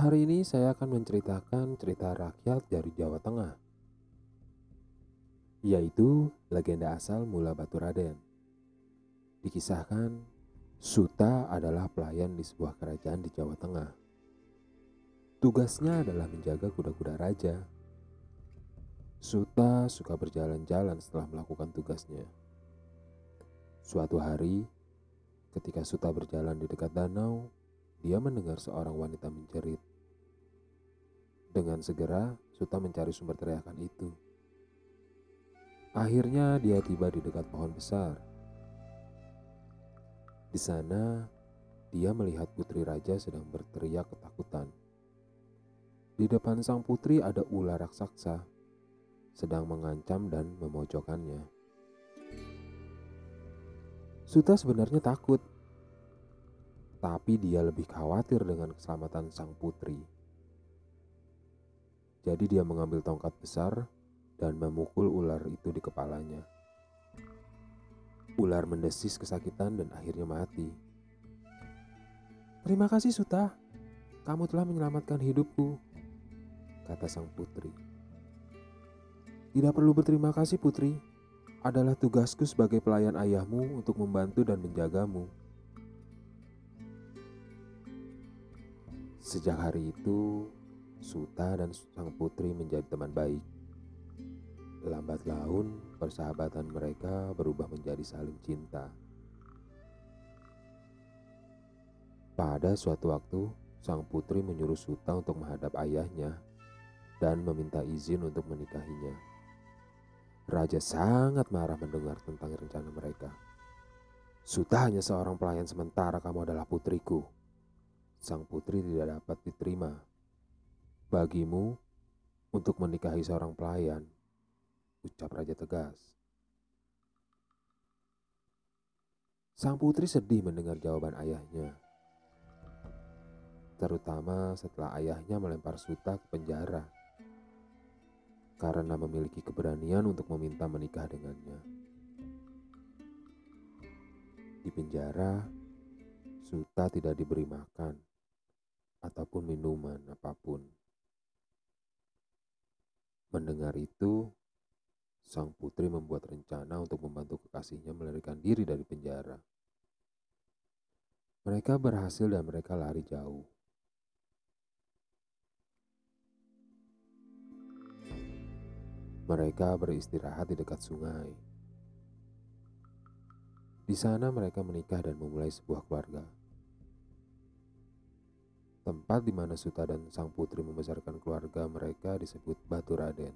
Hari ini saya akan menceritakan cerita rakyat dari Jawa Tengah, yaitu legenda asal Mula Batu Raden. Dikisahkan, Suta adalah pelayan di sebuah kerajaan di Jawa Tengah. Tugasnya adalah menjaga kuda-kuda raja. Suta suka berjalan-jalan setelah melakukan tugasnya. Suatu hari, ketika Suta berjalan di dekat danau, dia mendengar seorang wanita menjerit. Dengan segera, Suta mencari sumber teriakan itu. Akhirnya dia tiba di dekat pohon besar. Di sana, dia melihat putri raja sedang berteriak ketakutan. Di depan sang putri ada ular raksasa sedang mengancam dan memojokkannya. Suta sebenarnya takut tapi dia lebih khawatir dengan keselamatan sang putri. Jadi dia mengambil tongkat besar dan memukul ular itu di kepalanya. Ular mendesis kesakitan dan akhirnya mati. Terima kasih Suta, kamu telah menyelamatkan hidupku, kata sang putri. Tidak perlu berterima kasih putri, adalah tugasku sebagai pelayan ayahmu untuk membantu dan menjagamu. Sejak hari itu, Suta dan sang putri menjadi teman baik. Lambat laun, persahabatan mereka berubah menjadi saling cinta. Pada suatu waktu, sang putri menyuruh Suta untuk menghadap ayahnya dan meminta izin untuk menikahinya. Raja sangat marah mendengar tentang rencana mereka. Suta hanya seorang pelayan sementara, kamu adalah putriku sang putri tidak dapat diterima. Bagimu, untuk menikahi seorang pelayan, ucap raja tegas. Sang putri sedih mendengar jawaban ayahnya, terutama setelah ayahnya melempar Suta ke penjara karena memiliki keberanian untuk meminta menikah dengannya. Di penjara, Suta tidak diberi makan ataupun minuman apa pun. Mendengar itu, sang putri membuat rencana untuk membantu kekasihnya melarikan diri dari penjara. Mereka berhasil dan mereka lari jauh. Mereka beristirahat di dekat sungai. Di sana mereka menikah dan memulai sebuah keluarga. Tempat di mana Suta dan sang putri membesarkan keluarga mereka disebut Batu Raden.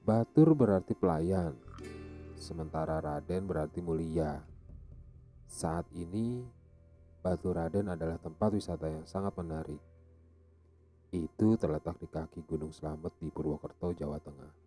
Batur berarti pelayan, sementara Raden berarti mulia. Saat ini, Batu Raden adalah tempat wisata yang sangat menarik. Itu terletak di kaki Gunung Slamet di Purwokerto, Jawa Tengah.